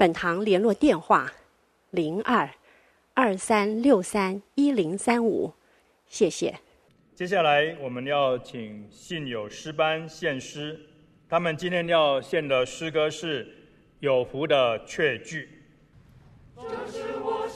本堂联络电话：零二二三六三一零三五，谢谢。接下来我们要请信友诗班献诗，他们今天要献的诗歌是《有福的确句》。这是我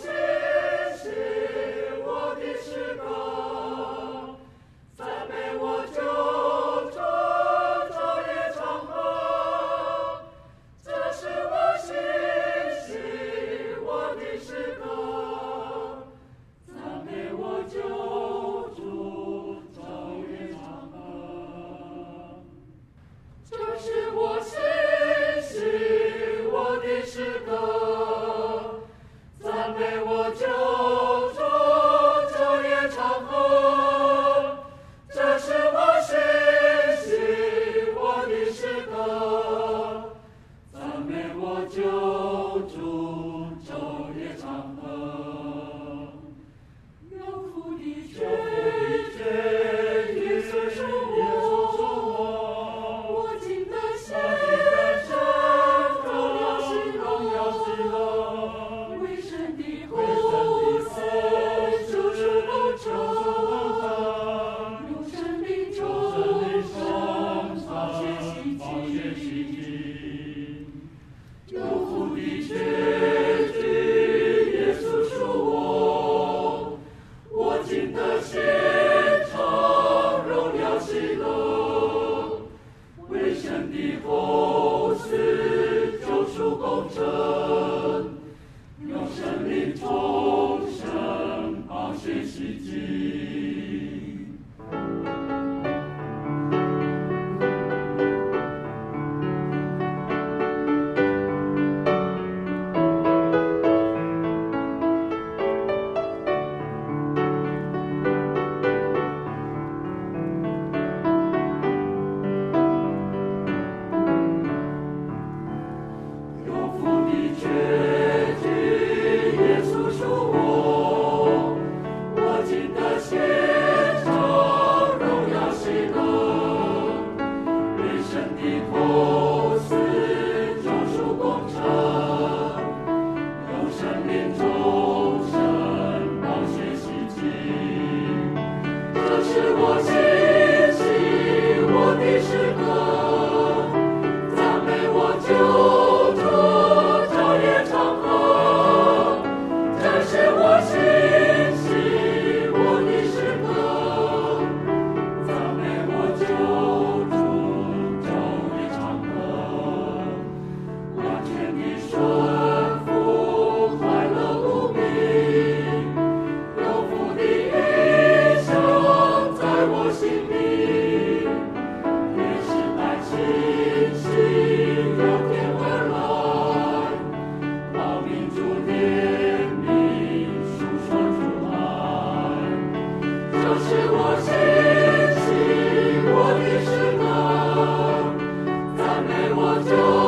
Amen. What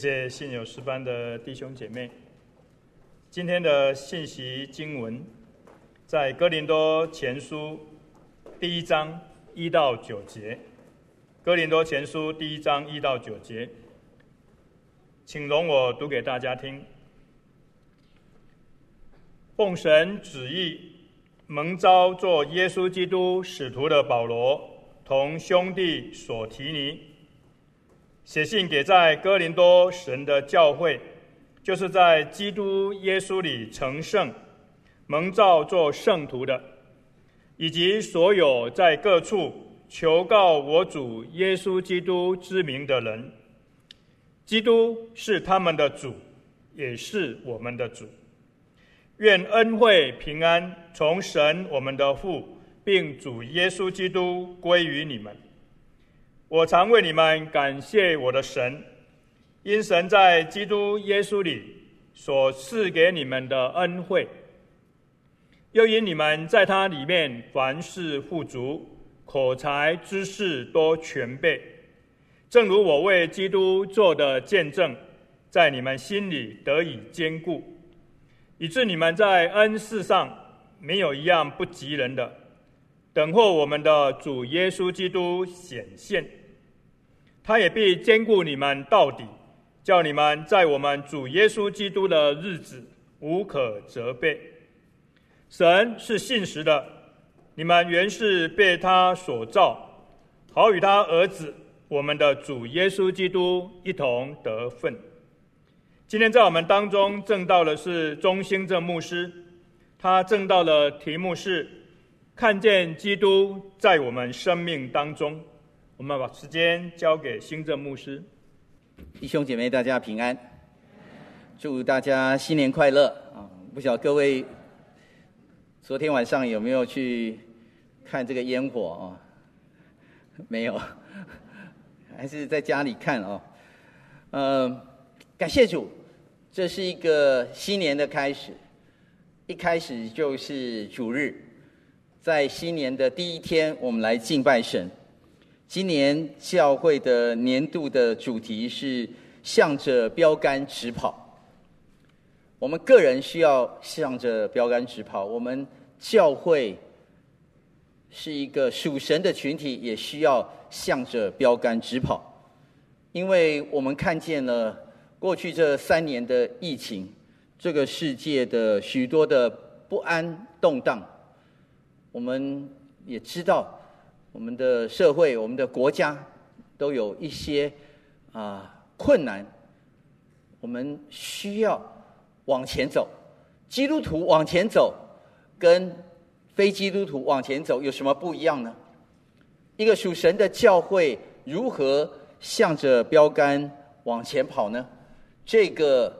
谢谢信友诗班的弟兄姐妹。今天的信息经文在哥林多前书第一章一到九节。哥林多前书第一章一到九节，请容我读给大家听。奉神旨意，蒙召做耶稣基督使徒的保罗，同兄弟所提尼，写信给在哥林多神的教会，就是在基督耶稣里成圣、蒙召做圣徒的，以及所有在各处。求告我主耶稣基督之名的人，基督是他们的主，也是我们的主。愿恩惠平安从神我们的父，并主耶稣基督归于你们。我常为你们感谢我的神，因神在基督耶稣里所赐给你们的恩惠，又因你们在他里面凡事富足。口才知识都全备，正如我为基督做的见证，在你们心里得以坚固，以致你们在恩赐上没有一样不及人的，等候我们的主耶稣基督显现，他也必坚固你们到底，叫你们在我们主耶稣基督的日子无可责备。神是信实的。你们原是被他所造，好与他儿子我们的主耶稣基督一同得分。今天在我们当中证道的是中兴正牧师，他证道的题目是“看见基督在我们生命当中”。我们把时间交给新正牧师。弟兄姐妹，大家平安，祝大家新年快乐啊！不晓得各位昨天晚上有没有去？看这个烟火哦，没有，还是在家里看哦。嗯，感谢主，这是一个新年的开始，一开始就是主日，在新年的第一天，我们来敬拜神。今年教会的年度的主题是向着标杆直跑。我们个人需要向着标杆直跑，我们教会。是一个属神的群体，也需要向着标杆直跑，因为我们看见了过去这三年的疫情，这个世界的许多的不安动荡，我们也知道我们的社会、我们的国家都有一些啊困难，我们需要往前走，基督徒往前走，跟。非基督徒往前走有什么不一样呢？一个属神的教会如何向着标杆往前跑呢？这个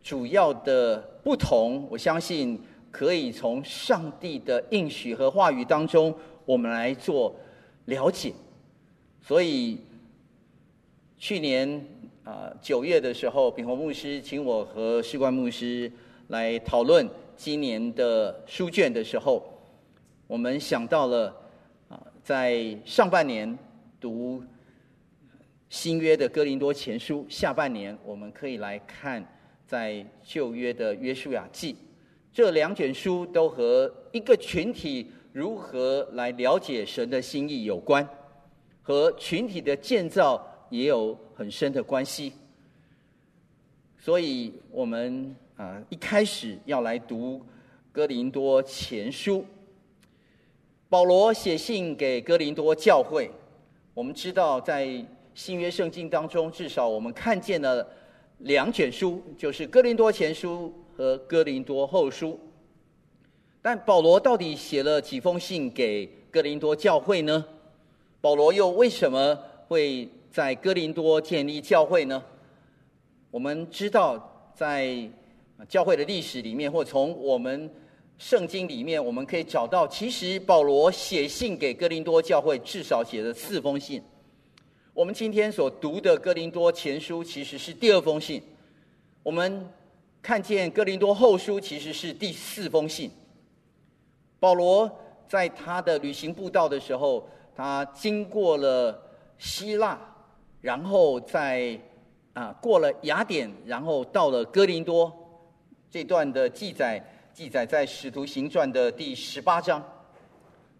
主要的不同，我相信可以从上帝的应许和话语当中，我们来做了解。所以去年啊九月的时候，秉宏牧师请我和士官牧师来讨论今年的书卷的时候。我们想到了啊，在上半年读新约的哥林多前书，下半年我们可以来看在旧约的约书亚记。这两卷书都和一个群体如何来了解神的心意有关，和群体的建造也有很深的关系。所以，我们啊一开始要来读哥林多前书。保罗写信给哥林多教会，我们知道在新约圣经当中，至少我们看见了两卷书，就是哥林多前书和哥林多后书。但保罗到底写了几封信给哥林多教会呢？保罗又为什么会在哥林多建立教会呢？我们知道，在教会的历史里面，或从我们圣经里面我们可以找到，其实保罗写信给哥林多教会至少写了四封信。我们今天所读的哥林多前书其实是第二封信。我们看见哥林多后书其实是第四封信。保罗在他的旅行步道的时候，他经过了希腊，然后在啊过了雅典，然后到了哥林多。这段的记载记载在《使徒行传》的第十八章。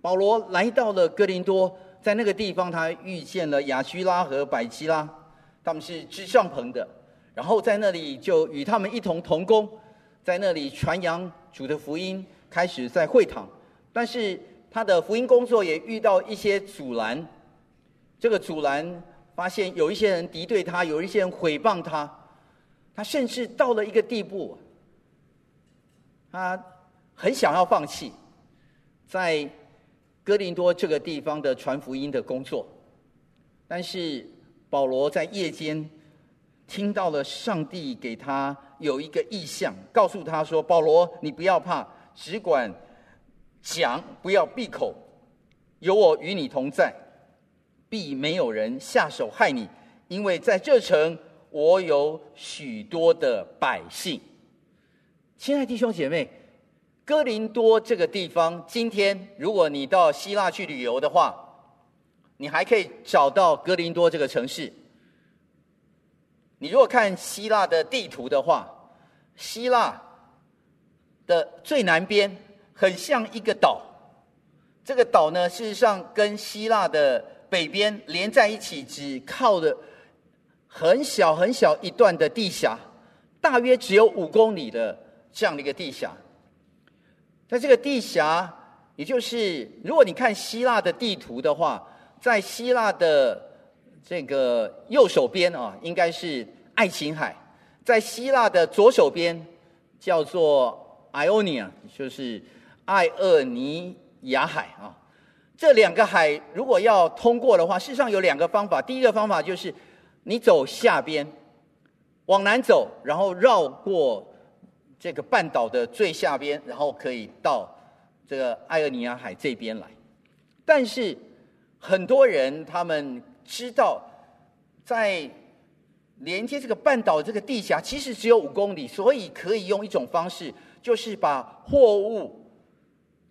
保罗来到了哥林多，在那个地方，他遇见了亚居拉和百基拉，他们是支帐篷的，然后在那里就与他们一同同工，在那里传扬主的福音，开始在会堂。但是他的福音工作也遇到一些阻拦，这个阻拦发现有一些人敌对他，有一些人毁谤他，他甚至到了一个地步，他很想要放弃，在。哥林多这个地方的传福音的工作，但是保罗在夜间听到了上帝给他有一个意象，告诉他说：“保罗，你不要怕，只管讲，不要闭口，有我与你同在，必没有人下手害你，因为在这城我有许多的百姓。”亲爱的弟兄姐妹。哥林多这个地方，今天如果你到希腊去旅游的话，你还可以找到哥林多这个城市。你如果看希腊的地图的话，希腊的最南边很像一个岛，这个岛呢，事实上跟希腊的北边连在一起，只靠着很小很小一段的地峡，大约只有五公里的这样的一个地峡。在这个地峡，也就是如果你看希腊的地图的话，在希腊的这个右手边啊，应该是爱琴海；在希腊的左手边叫做 Ionia，就是爱厄尼亚海啊。这两个海如果要通过的话，事实上有两个方法。第一个方法就是你走下边，往南走，然后绕过。这个半岛的最下边，然后可以到这个爱厄尼亚海这边来。但是很多人他们知道，在连接这个半岛这个地峡其实只有五公里，所以可以用一种方式，就是把货物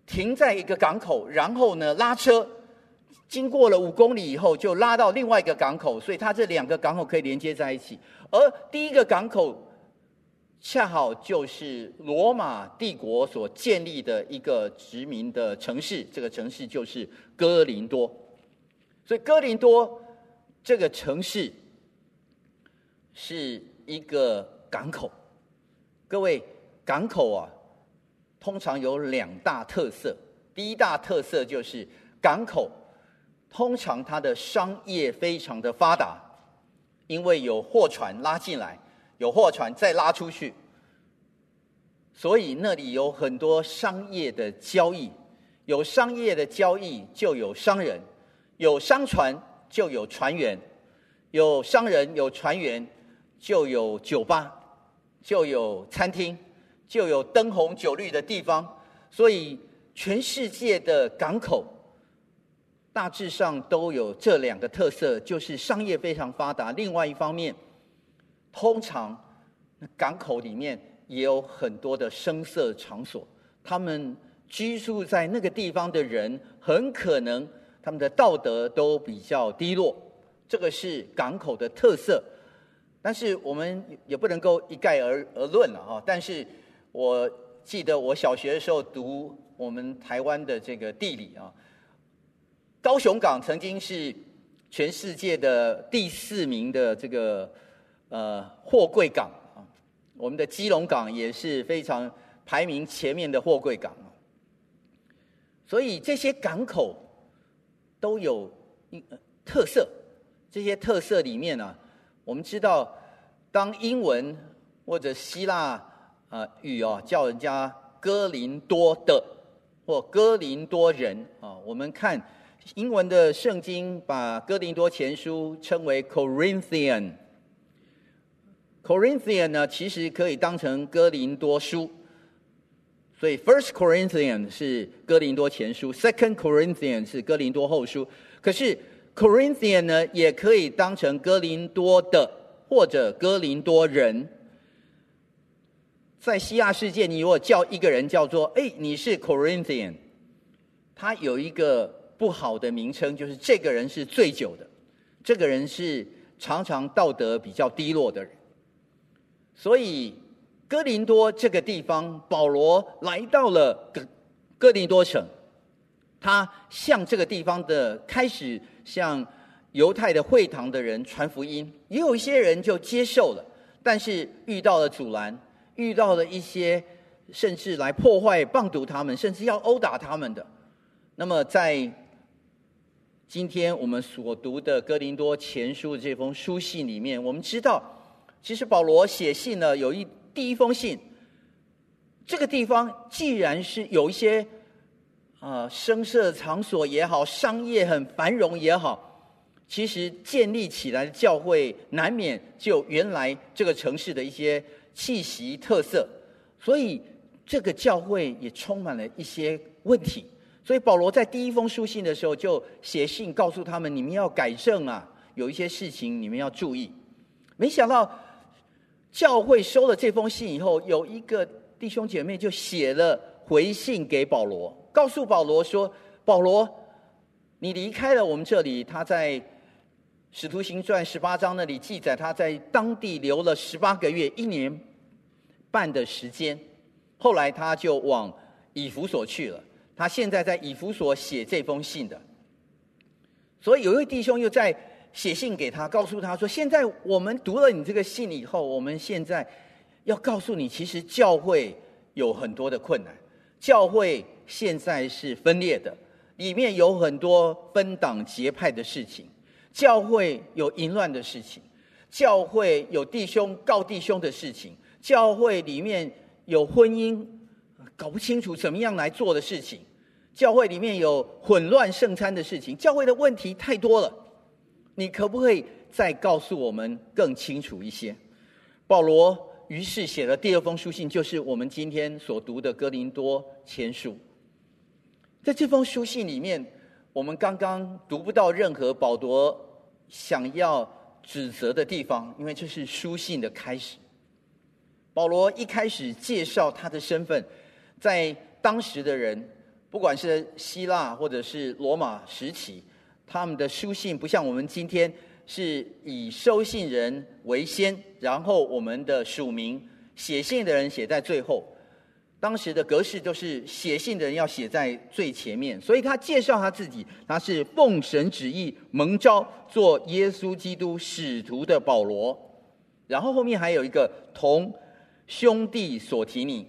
停在一个港口，然后呢拉车，经过了五公里以后就拉到另外一个港口，所以它这两个港口可以连接在一起。而第一个港口。恰好就是罗马帝国所建立的一个殖民的城市，这个城市就是哥林多。所以哥林多这个城市是一个港口。各位，港口啊，通常有两大特色。第一大特色就是港口通常它的商业非常的发达，因为有货船拉进来。有货船再拉出去，所以那里有很多商业的交易。有商业的交易，就有商人；有商船，就有船员；有商人，有船员，就有酒吧，就有餐厅，就有灯红酒绿的地方。所以，全世界的港口大致上都有这两个特色，就是商业非常发达。另外一方面，通常，港口里面也有很多的声色场所，他们居住在那个地方的人，很可能他们的道德都比较低落，这个是港口的特色。但是我们也不能够一概而而论了啊！但是我记得我小学的时候读我们台湾的这个地理啊，高雄港曾经是全世界的第四名的这个。呃，货柜港啊，我们的基隆港也是非常排名前面的货柜港啊。所以这些港口都有特色，这些特色里面呢、啊，我们知道，当英文或者希腊啊语哦叫人家哥林多的或哥林多人啊，我们看英文的圣经把哥林多前书称为 Corinthian。Corinthian 呢，其实可以当成哥林多书，所以 First Corinthian 是哥林多前书，Second Corinthian 是哥林多后书。可是 Corinthian 呢，也可以当成哥林多的或者哥林多人。在希腊世界，你如果叫一个人叫做“哎，你是 Corinthian”，他有一个不好的名称，就是这个人是醉酒的，这个人是常常道德比较低落的人。所以哥林多这个地方，保罗来到了哥哥林多城，他向这个地方的开始向犹太的会堂的人传福音，也有一些人就接受了，但是遇到了阻拦，遇到了一些甚至来破坏、棒毒他们，甚至要殴打他们的。那么在今天我们所读的哥林多前书的这封书信里面，我们知道。其实保罗写信呢，有一第一封信，这个地方既然是有一些啊、声色场所也好，商业很繁荣也好，其实建立起来的教会难免就原来这个城市的一些气息特色，所以这个教会也充满了一些问题。所以保罗在第一封书信的时候就写信告诉他们：你们要改正啊，有一些事情你们要注意。没想到。教会收了这封信以后，有一个弟兄姐妹就写了回信给保罗，告诉保罗说：“保罗，你离开了我们这里。”他在《使徒行传》十八章那里记载，他在当地留了十八个月，一年半的时间。后来他就往以弗所去了。他现在在以弗所写这封信的。所以有一位弟兄又在。写信给他，告诉他说：“现在我们读了你这个信以后，我们现在要告诉你，其实教会有很多的困难，教会现在是分裂的，里面有很多分党结派的事情，教会有淫乱的事情，教会有弟兄告弟兄的事情，教会里面有婚姻搞不清楚怎么样来做的事情，教会里面有混乱圣餐的事情，教会的问题太多了。”你可不可以再告诉我们更清楚一些？保罗于是写了第二封书信，就是我们今天所读的《哥林多前书》。在这封书信里面，我们刚刚读不到任何保罗想要指责的地方，因为这是书信的开始。保罗一开始介绍他的身份，在当时的人，不管是希腊或者是罗马时期。他们的书信不像我们今天是以收信人为先，然后我们的署名写信的人写在最后。当时的格式都是写信的人要写在最前面，所以他介绍他自己，他是奉神旨意蒙召做耶稣基督使徒的保罗。然后后面还有一个同兄弟所提尼，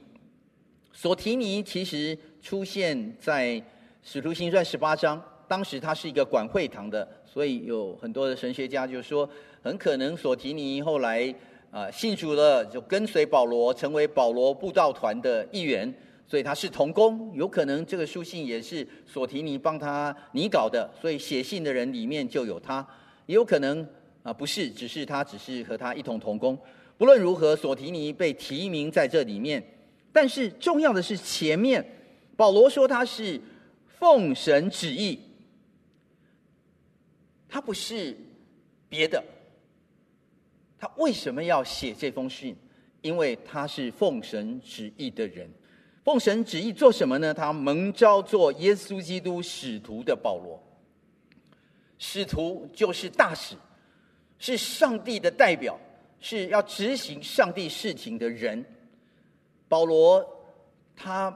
所提尼其实出现在使徒行传十八章。当时他是一个管会堂的，所以有很多的神学家就说，很可能索提尼后来啊、信主了，就跟随保罗，成为保罗布道团的一员，所以他是同工。有可能这个书信也是索提尼帮他拟稿的，所以写信的人里面就有他。也有可能啊、不是，只是他只是和他一同同工。不论如何，索提尼被提名在这里面，但是重要的是前面保罗说他是奉神旨意。他不是别的，他为什么要写这封信？因为他是奉神旨意的人。奉神旨意做什么呢？他蒙召做耶稣基督使徒的保罗。使徒就是大使，是上帝的代表，是要执行上帝事情的人。保罗他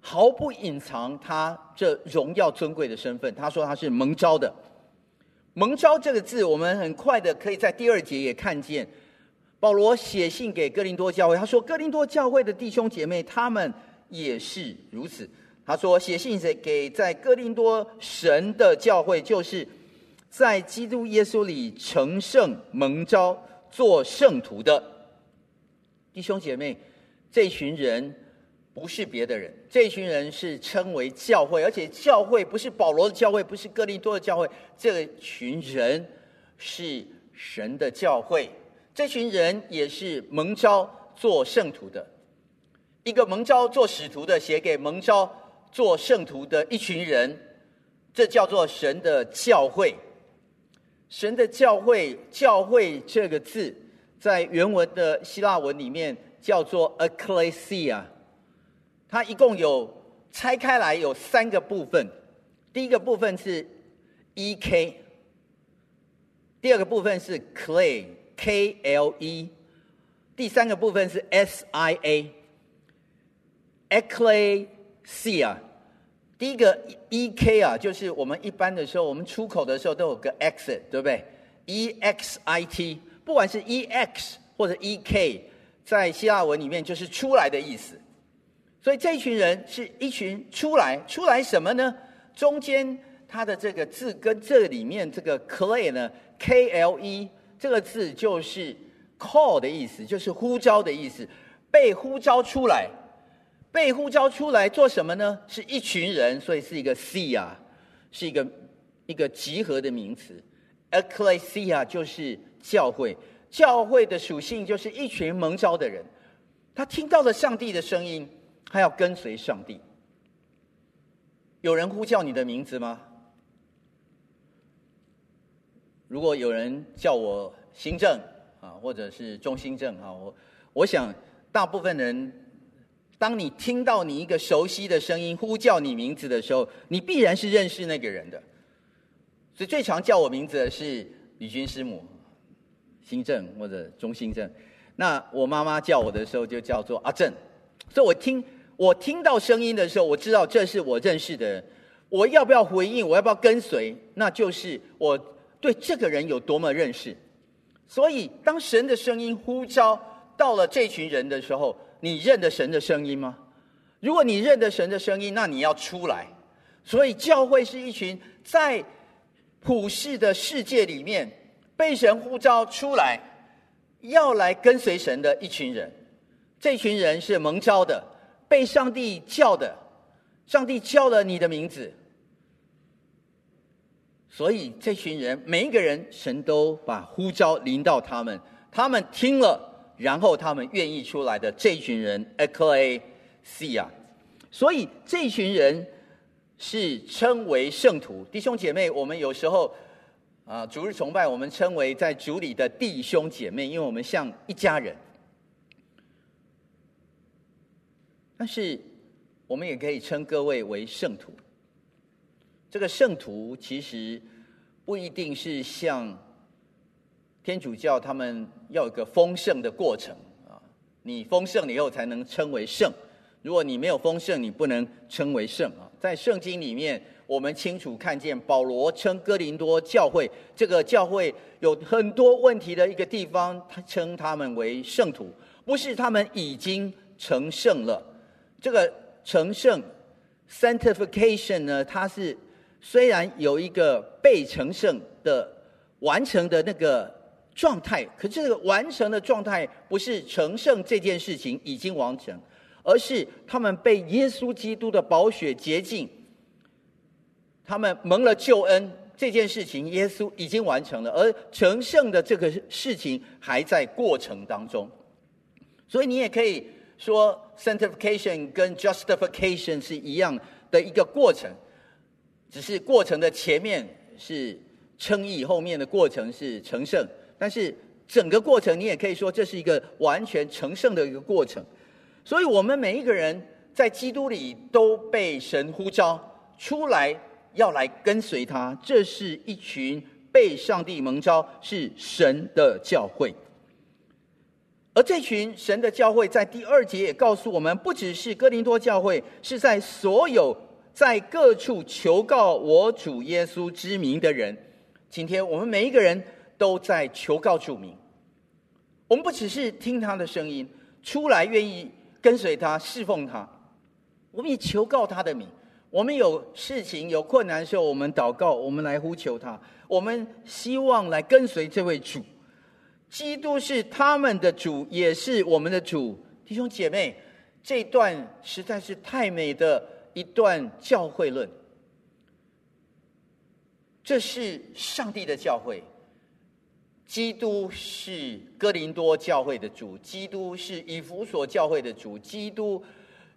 毫不隐藏他这荣耀尊贵的身份。他说他是蒙召的。蒙召这个字，我们很快的可以在第二节也看见，保罗写信给哥林多教会，他说哥林多教会的弟兄姐妹，他们也是如此。他说写信给给在哥林多神的教会，就是在基督耶稣里成圣蒙召做圣徒的弟兄姐妹，这群人。不是别的人，这群人是称为教会，而且教会不是保罗的教会，不是哥林多的教会，这群人是神的教会，这群人也是蒙召做圣徒的。一个蒙召做使徒的，写给蒙召做圣徒的一群人，这叫做神的教会。神的教会，教会这个字在原文的希腊文里面叫做 ekklesia。它一共有拆开来有三个部分，第一个部分是 E K，第二个部分是 Clay K L E，第三个部分是 S I A。E Clay C 啊。第一个 E K 啊，就是我们一般的时候，我们出口的时候都有个 exit，对不对？E X I T，不管是 E X 或者 E K，在希腊文里面就是出来的意思。所以这一群人是一群出来，出来什么呢？中间它的这个字跟这里面这个 clay 呢，K L E 这个字就是 call 的意思，就是呼召的意思，被呼召出来。被呼召出来做什么呢？是一群人，所以是一个 c 啊是一个一个集合的名词。ecclesia 就是教会，教会的属性就是一群蒙召的人，他听到了上帝的声音，他要跟随上帝。有人呼叫你的名字吗？如果有人叫我新正啊，或者是钟新正啊，我我想大部分人。当你听到你一个熟悉的声音呼叫你名字的时候，你必然是认识那个人的。所以最常叫我名字的是李军师母、新正或者钟新正。那我妈妈叫我的时候就叫做阿正。所以我听我听到声音的时候，我知道这是我认识的人。我要不要回应？我要不要跟随？那就是我对这个人有多么认识。所以当神的声音呼召到了这群人的时候，你认得神的声音吗？如果你认得神的声音，那你要出来。所以教会是一群在普世的世界里面被神呼召出来，要来跟随神的一群人。这群人是蒙召的，被上帝叫的。上帝叫了你的名字，所以这群人每一个人，神都把呼召临到他们，他们听了。然后他们愿意出来的这一群人，Ecclesia，所以这群人是称为圣徒。弟兄姐妹，我们有时候啊，主日崇拜我们称为在主里的弟兄姐妹，因为我们像一家人。但是我们也可以称各位为圣徒。这个圣徒其实不一定是像。天主教他们要有个丰盛的过程啊，你丰盛了以后才能称为圣。如果你没有丰盛，你不能称为圣啊。在圣经里面，我们清楚看见保罗称哥林多教会这个教会有很多问题的一个地方，他称他们为圣徒，不是他们已经成圣了。这个成圣 （sanctification） 呢，它是虽然有一个被成圣的完成的那个。状态，可是这个完成的状态不是成圣这件事情已经完成，而是他们被耶稣基督的宝血洁净，他们蒙了救恩这件事情，耶稣已经完成了，而成圣的这个事情还在过程当中。所以你也可以说，sanctification 跟 justification 是一样的一个过程，只是过程的前面是称义，后面的过程是成圣。但是整个过程，你也可以说这是一个完全成圣的一个过程。所以，我们每一个人在基督里都被神呼召出来，要来跟随他。这是一群被上帝蒙召，是神的教会。而这群神的教会，在第二节也告诉我们，不只是哥林多教会，是在所有在各处求告我主耶稣之名的人。今天我们每一个人。都在求告主名，我们不只是听他的声音，出来愿意跟随他、侍奉他，我们也求告他的名。我们有事情、有困难的时候，我们祷告，我们来呼求他。我们希望来跟随这位主。基督是他们的主，也是我们的主。弟兄姐妹，这段实在是太美的一段教会论。这是上帝的教会。基督是哥林多教会的主，基督是以弗所教会的主，基督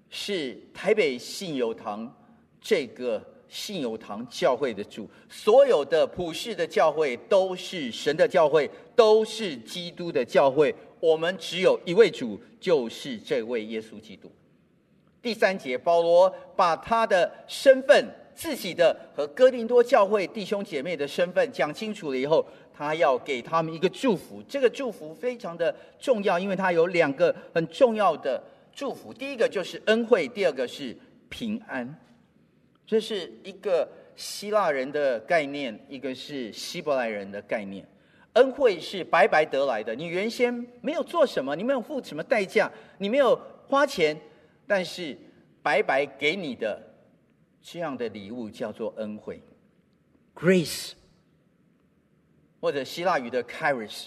是台北信友堂这个信友堂教会的主。所有的普世的教会都是神的教会，都是基督的教会。我们只有一位主，就是这位耶稣基督。第三节，保罗把他的身份自己的和哥林多教会弟兄姐妹的身份讲清楚了以后，他要给他们一个祝福。这个祝福非常的重要，因为他有两个很重要的祝福。第一个就是恩惠，第二个是平安。这是一个希腊人的概念，一个是希伯来人的概念。恩惠是白白得来的，你原先没有做什么，你没有付什么代价，你没有花钱，但是白白给你的。这样的礼物叫做恩惠，grace，或者希腊语的 charis，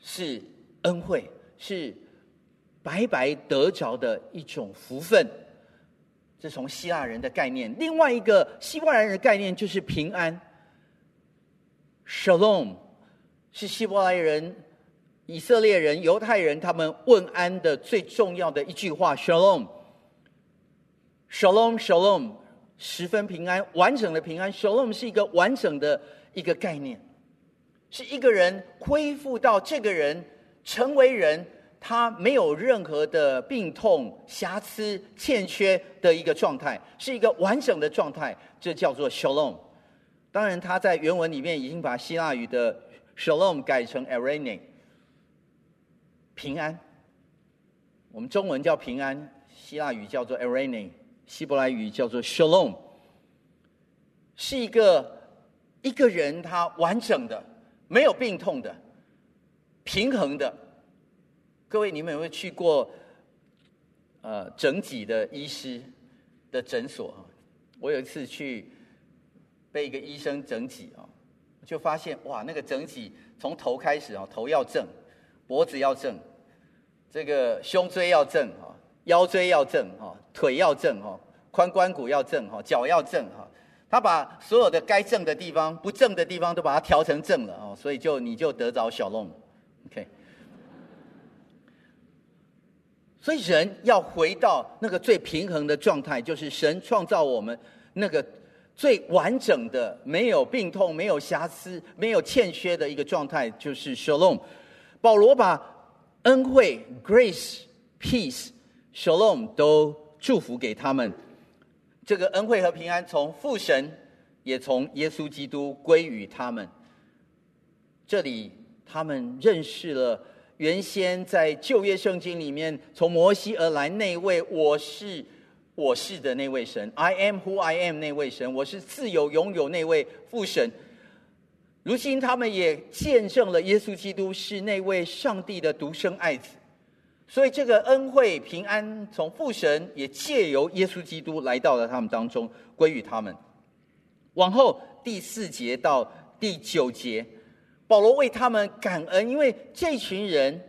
是恩惠，是白白得着的一种福分。这从希腊人的概念，另外一个希伯来人的概念就是平安，shalom，是希伯来人、以色列人、犹太人他们问安的最重要的一句话，shalom，shalom，shalom。十分平安，完整的平安。Shalom 是一个完整的一个概念，是一个人恢复到这个人成为人，他没有任何的病痛、瑕疵、欠缺的一个状态，是一个完整的状态，这叫做 Shalom。当然，他在原文里面已经把希腊语的 Shalom 改成 Eirene，平安。我们中文叫平安，希腊语叫做 Eirene。希伯来语叫做 Shalom，是一个一个人他完整的、没有病痛的、平衡的。各位，你们有没有去过呃整脊的医师的诊所啊？我有一次去被一个医生整脊啊，就发现哇，那个整脊从头开始哦，头要正，脖子要正，这个胸椎要正啊。腰椎要正哈，腿要正哈，髋关节要正哈，脚要正哈。他把所有的该正的地方、不正的地方都把它调成正了哦，所以就你就得着小龙，OK。所以人要回到那个最平衡的状态，就是神创造我们那个最完整的、没有病痛、没有瑕疵、没有欠缺的一个状态，就是 Shalom。保罗把恩惠、Grace、Peace。Shalom 都祝福给他们，这个恩惠和平安从父神，也从耶稣基督归于他们。这里他们认识了原先在旧约圣经里面从摩西而来那位我是我是的那位神，I am who I am 那位神，我是自由拥有那位父神。如今他们也见证了耶稣基督是那位上帝的独生爱子。所以，这个恩惠平安从父神也借由耶稣基督来到了他们当中，归于他们。往后第四节到第九节，保罗为他们感恩，因为这群人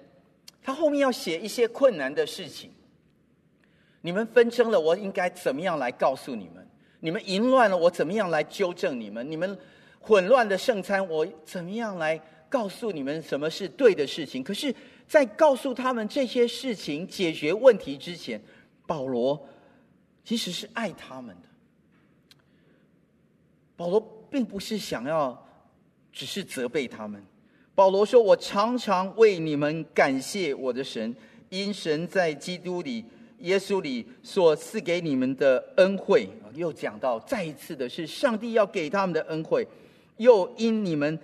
他后面要写一些困难的事情。你们纷争了，我应该怎么样来告诉你们？你们淫乱了，我怎么样来纠正你们？你们混乱的圣餐，我怎么样来告诉你们什么是对的事情？可是。在告诉他们这些事情、解决问题之前，保罗其实是爱他们的。保罗并不是想要只是责备他们。保罗说：“我常常为你们感谢我的神，因神在基督里、耶稣里所赐给你们的恩惠。”又讲到再一次的是上帝要给他们的恩惠，又因你们。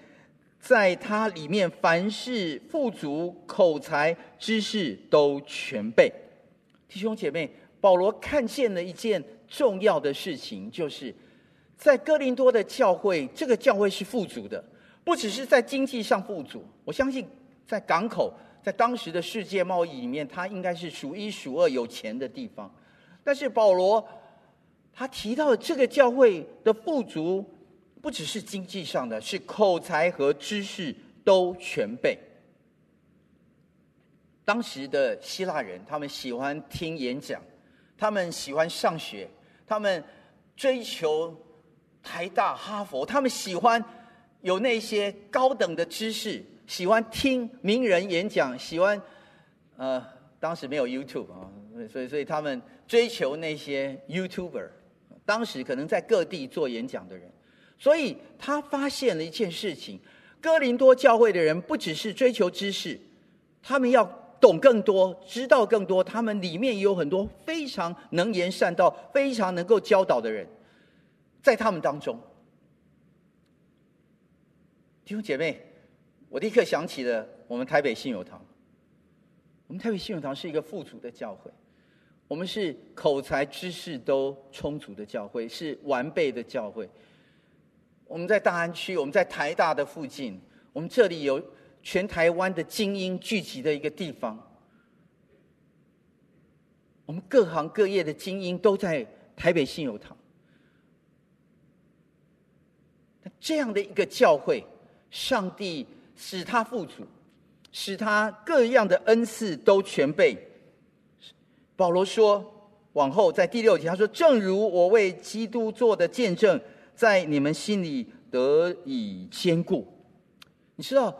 在他里面，凡事富足，口才、知识都全备。弟兄姐妹，保罗看见了一件重要的事情，就是在哥林多的教会，这个教会是富足的，不只是在经济上富足。我相信，在港口，在当时的世界贸易里面，它应该是数一数二有钱的地方。但是保罗他提到这个教会的富足。不只是经济上的，是口才和知识都全备。当时的希腊人，他们喜欢听演讲，他们喜欢上学，他们追求台大、哈佛，他们喜欢有那些高等的知识，喜欢听名人演讲，喜欢呃，当时没有 YouTube 啊，所以所以他们追求那些 YouTuber，当时可能在各地做演讲的人。所以他发现了一件事情：哥林多教会的人不只是追求知识，他们要懂更多，知道更多。他们里面也有很多非常能言善道、非常能够教导的人。在他们当中。弟兄姐妹，我立刻想起了我们台北信友堂。我们台北信友堂是一个富足的教会，我们是口才知识都充足的教会，是完备的教会。我们在大安区，我们在台大的附近，我们这里有全台湾的精英聚集的一个地方。我们各行各业的精英都在台北信友堂。那这样的一个教会，上帝使他富足，使他各样的恩赐都全备。保罗说，往后在第六节他说：“正如我为基督做的见证。”在你们心里得以坚固。你知道，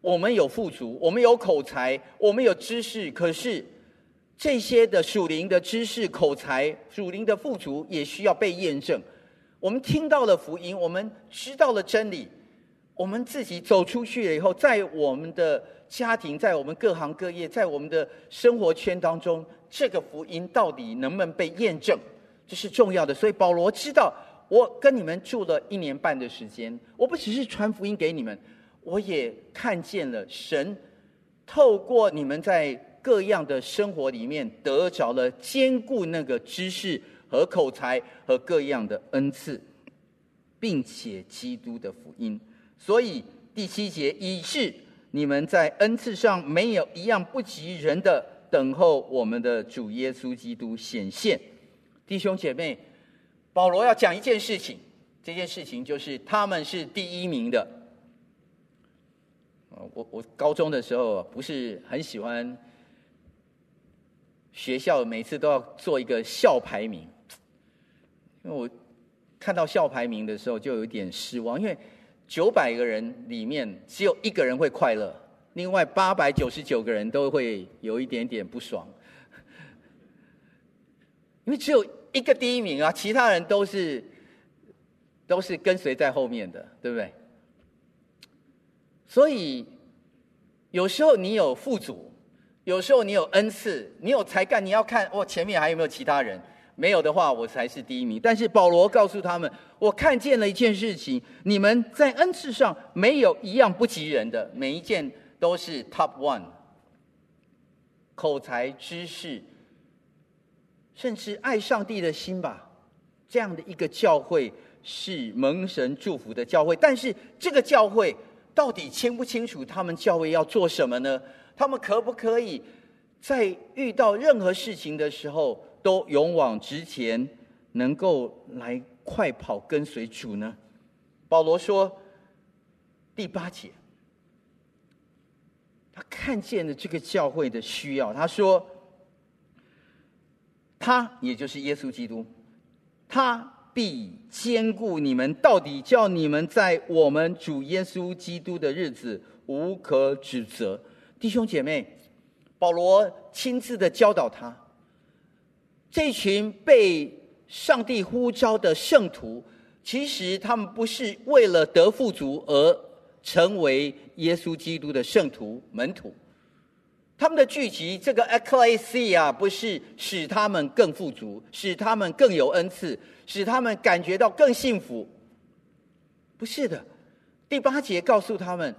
我们有富足，我们有口才，我们有知识。可是这些的属灵的知识、口才、属灵的富足，也需要被验证。我们听到了福音，我们知道了真理，我们自己走出去了以后，在我们的家庭，在我们各行各业，在我们的生活圈当中，这个福音到底能不能被验证，这是重要的。所以保罗知道。我跟你们住了一年半的时间，我不只是传福音给你们，我也看见了神透过你们在各样的生活里面得着了坚固那个知识和口才和各样的恩赐，并且基督的福音。所以第七节，以致你们在恩赐上没有一样不及人的，等候我们的主耶稣基督显现。弟兄姐妹。保罗要讲一件事情，这件事情就是他们是第一名的。我我高中的时候不是很喜欢学校每次都要做一个校排名，因为我看到校排名的时候就有点失望，因为九百个人里面只有一个人会快乐，另外八百九十九个人都会有一点点不爽，因为只有。一个第一名啊，其他人都是都是跟随在后面的，对不对？所以有时候你有富足，有时候你有恩赐，你有才干，你要看哦前面还有没有其他人。没有的话，我才是第一名。但是保罗告诉他们，我看见了一件事情：你们在恩赐上没有一样不及人的，每一件都是 top one。口才、知识。甚至爱上帝的心吧，这样的一个教会是蒙神祝福的教会。但是这个教会到底清不清楚他们教会要做什么呢？他们可不可以在遇到任何事情的时候都勇往直前，能够来快跑跟随主呢？保罗说第八节，他看见了这个教会的需要，他说。他也就是耶稣基督，他必坚固你们，到底叫你们在我们主耶稣基督的日子无可指责。弟兄姐妹，保罗亲自的教导他，这群被上帝呼召的圣徒，其实他们不是为了得富足而成为耶稣基督的圣徒门徒。他们的聚集，这个 ecclesia 不是使他们更富足，使他们更有恩赐，使他们感觉到更幸福。不是的，第八节告诉他们：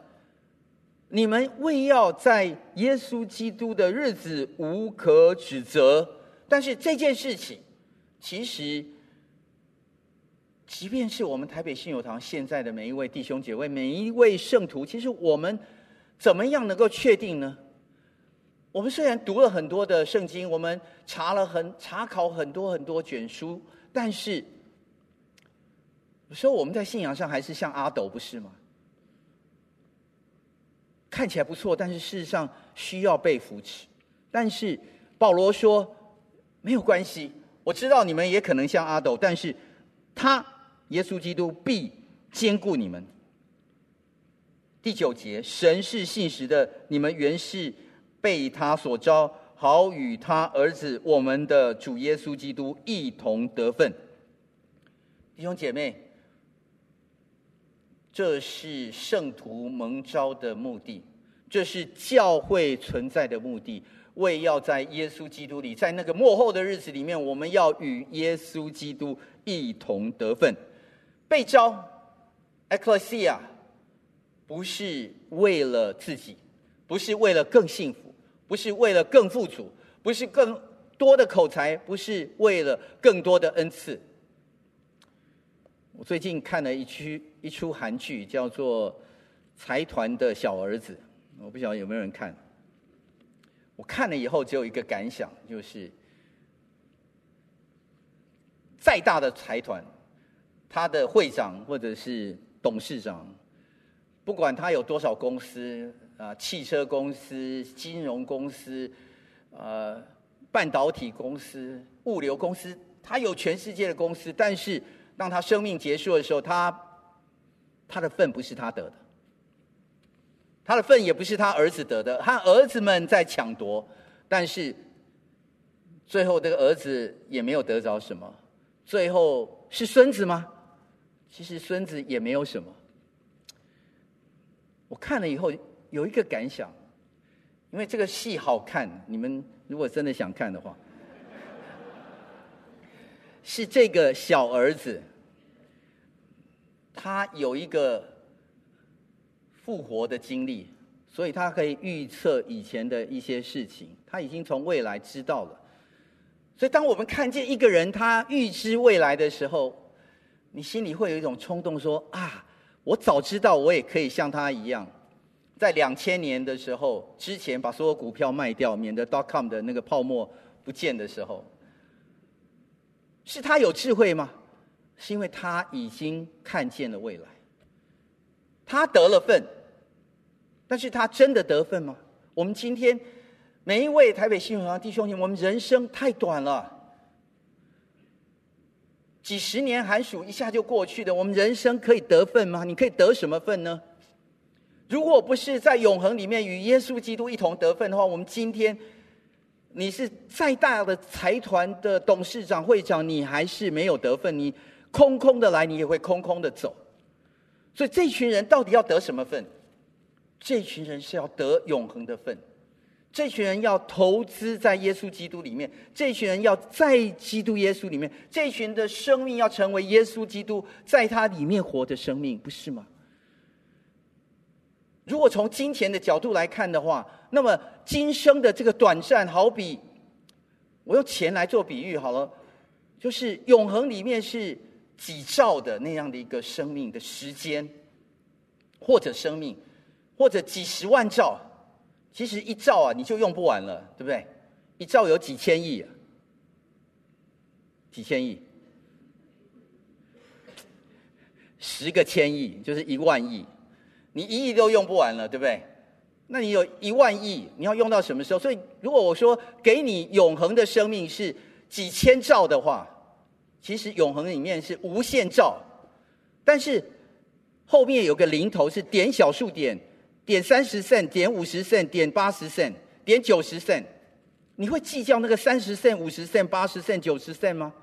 你们为要在耶稣基督的日子无可指责。但是这件事情，其实，即便是我们台北信友堂现在的每一位弟兄姐妹、每一位圣徒，其实我们怎么样能够确定呢？我们虽然读了很多的圣经，我们查了很查考很多很多卷书，但是有时候我们在信仰上还是像阿斗，不是吗？看起来不错，但是事实上需要被扶持。但是保罗说没有关系，我知道你们也可能像阿斗，但是他耶稣基督必坚固你们。第九节，神是信实的，你们原是。被他所招，好与他儿子我们的主耶稣基督一同得分。弟兄姐妹，这是圣徒蒙召的目的，这是教会存在的目的，为要在耶稣基督里，在那个末后的日子里面，我们要与耶稣基督一同得分。被招，Ecclesia，不是为了自己，不是为了更幸福，不是为了更富足，不是更多的口才，不是为了更多的恩赐。我最近看了一出一出韩剧，叫做《财团的小儿子》，我不晓得有没有人看。我看了以后，只有一个感想，就是再大的财团，他的会长或者是董事长，不管他有多少公司啊，汽车公司、金融公司、呃，半导体公司、物流公司，他有全世界的公司，但是当他生命结束的时候，他他的份不是他得的。他的份也不是他儿子得的，他儿子们在抢夺，但是最后这个儿子也没有得着什么。最后是孙子吗？其实孙子也没有什么。我看了以后有一个感想，因为这个戏好看，你们如果真的想看的话，是这个小儿子，他有一个。复活的经历，所以他可以预测以前的一些事情，他已经从未来知道了。所以，当我们看见一个人他预知未来的时候，你心里会有一种冲动，说：“啊，我早知道，我也可以像他一样，在两千年的时候之前把所有股票卖掉，免得 dot com 的那个泡沫不见的时候。”是他有智慧吗？是因为他已经看见了未来，他得了份。但是他真的得分吗？我们今天每一位台北新闻堂弟兄姐妹，我们人生太短了，几十年寒暑一下就过去的，我们人生可以得分吗？你可以得什么分呢？如果不是在永恒里面与耶稣基督一同得分的话，我们今天你是再大的财团的董事长、会长，你还是没有得分，你空空的来，你也会空空的走。所以这群人到底要得什么分？这群人是要得永恒的份，这群人要投资在耶稣基督里面，这群人要在基督耶稣里面，这群的生命要成为耶稣基督在他里面活的生命，不是吗？如果从金钱的角度来看的话，那么今生的这个短暂，好比我用钱来做比喻好了，就是永恒里面是几兆的那样的一个生命的时间，或者生命。或者几十万兆，其实一兆啊，你就用不完了，对不对？一兆有几千亿啊，几千亿，十个千亿就是一万亿，你一亿都用不完了，对不对？那你有一万亿，你要用到什么时候？所以，如果我说给你永恒的生命是几千兆的话，其实永恒里面是无限兆，但是后面有个零头是点小数点。点三十 cent，点五十 cent，点八十 cent，点九十 cent，你会计较那个三十 cent、五十 cent、八十 cent、九十 cent 吗？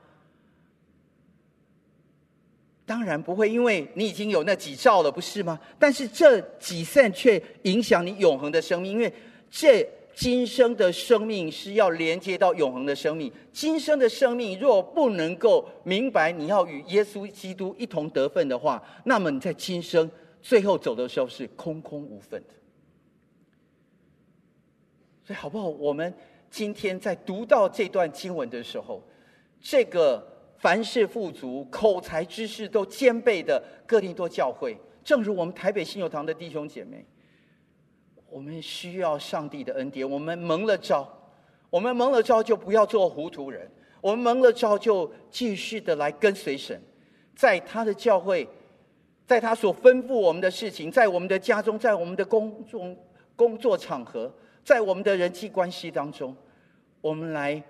当然不会，因为你已经有那几兆了，不是吗？但是这几 cent 却影响你永恒的生命，因为这今生的生命是要连接到永恒的生命。今生的生命若不能够明白你要与耶稣基督一同得分的话，那么你在今生。最后走的时候是空空无分的，所以好不好？我们今天在读到这段经文的时候，这个凡事富足、口才知识都兼备的哥林多教会，正如我们台北信友堂的弟兄姐妹，我们需要上帝的恩典。我们蒙了召，我们蒙了召就不要做糊涂人，我们蒙了召就继续的来跟随神，在他的教会。在他所吩咐我们的事情，在我们的家中，在我们的工作工作场合，在我们的人际关系当中，我们来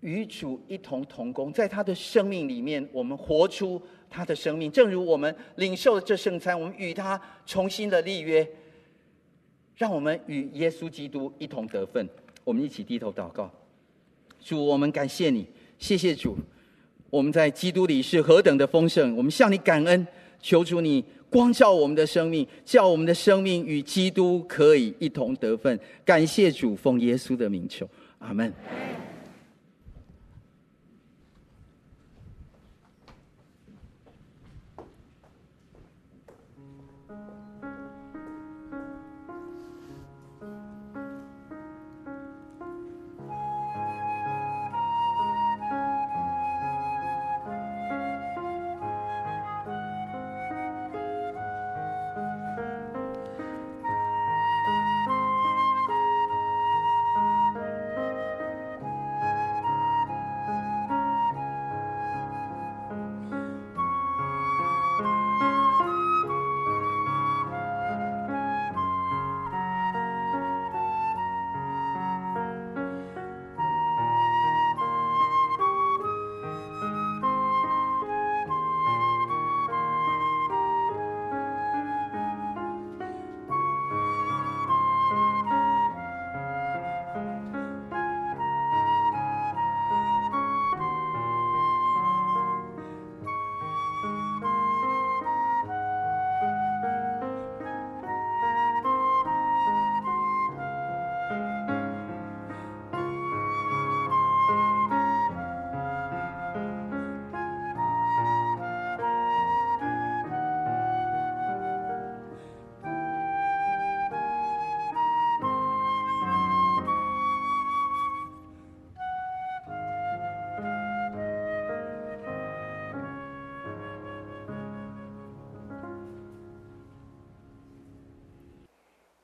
与主一同同工，在他的生命里面，我们活出他的生命。正如我们领受了这圣餐，我们与他重新的立约，让我们与耶稣基督一同得分。我们一起低头祷告，主，我们感谢你，谢谢主，我们在基督里是何等的丰盛，我们向你感恩。求主你光照我们的生命，叫我们的生命与基督可以一同得分。感谢主，奉耶稣的名求，阿门。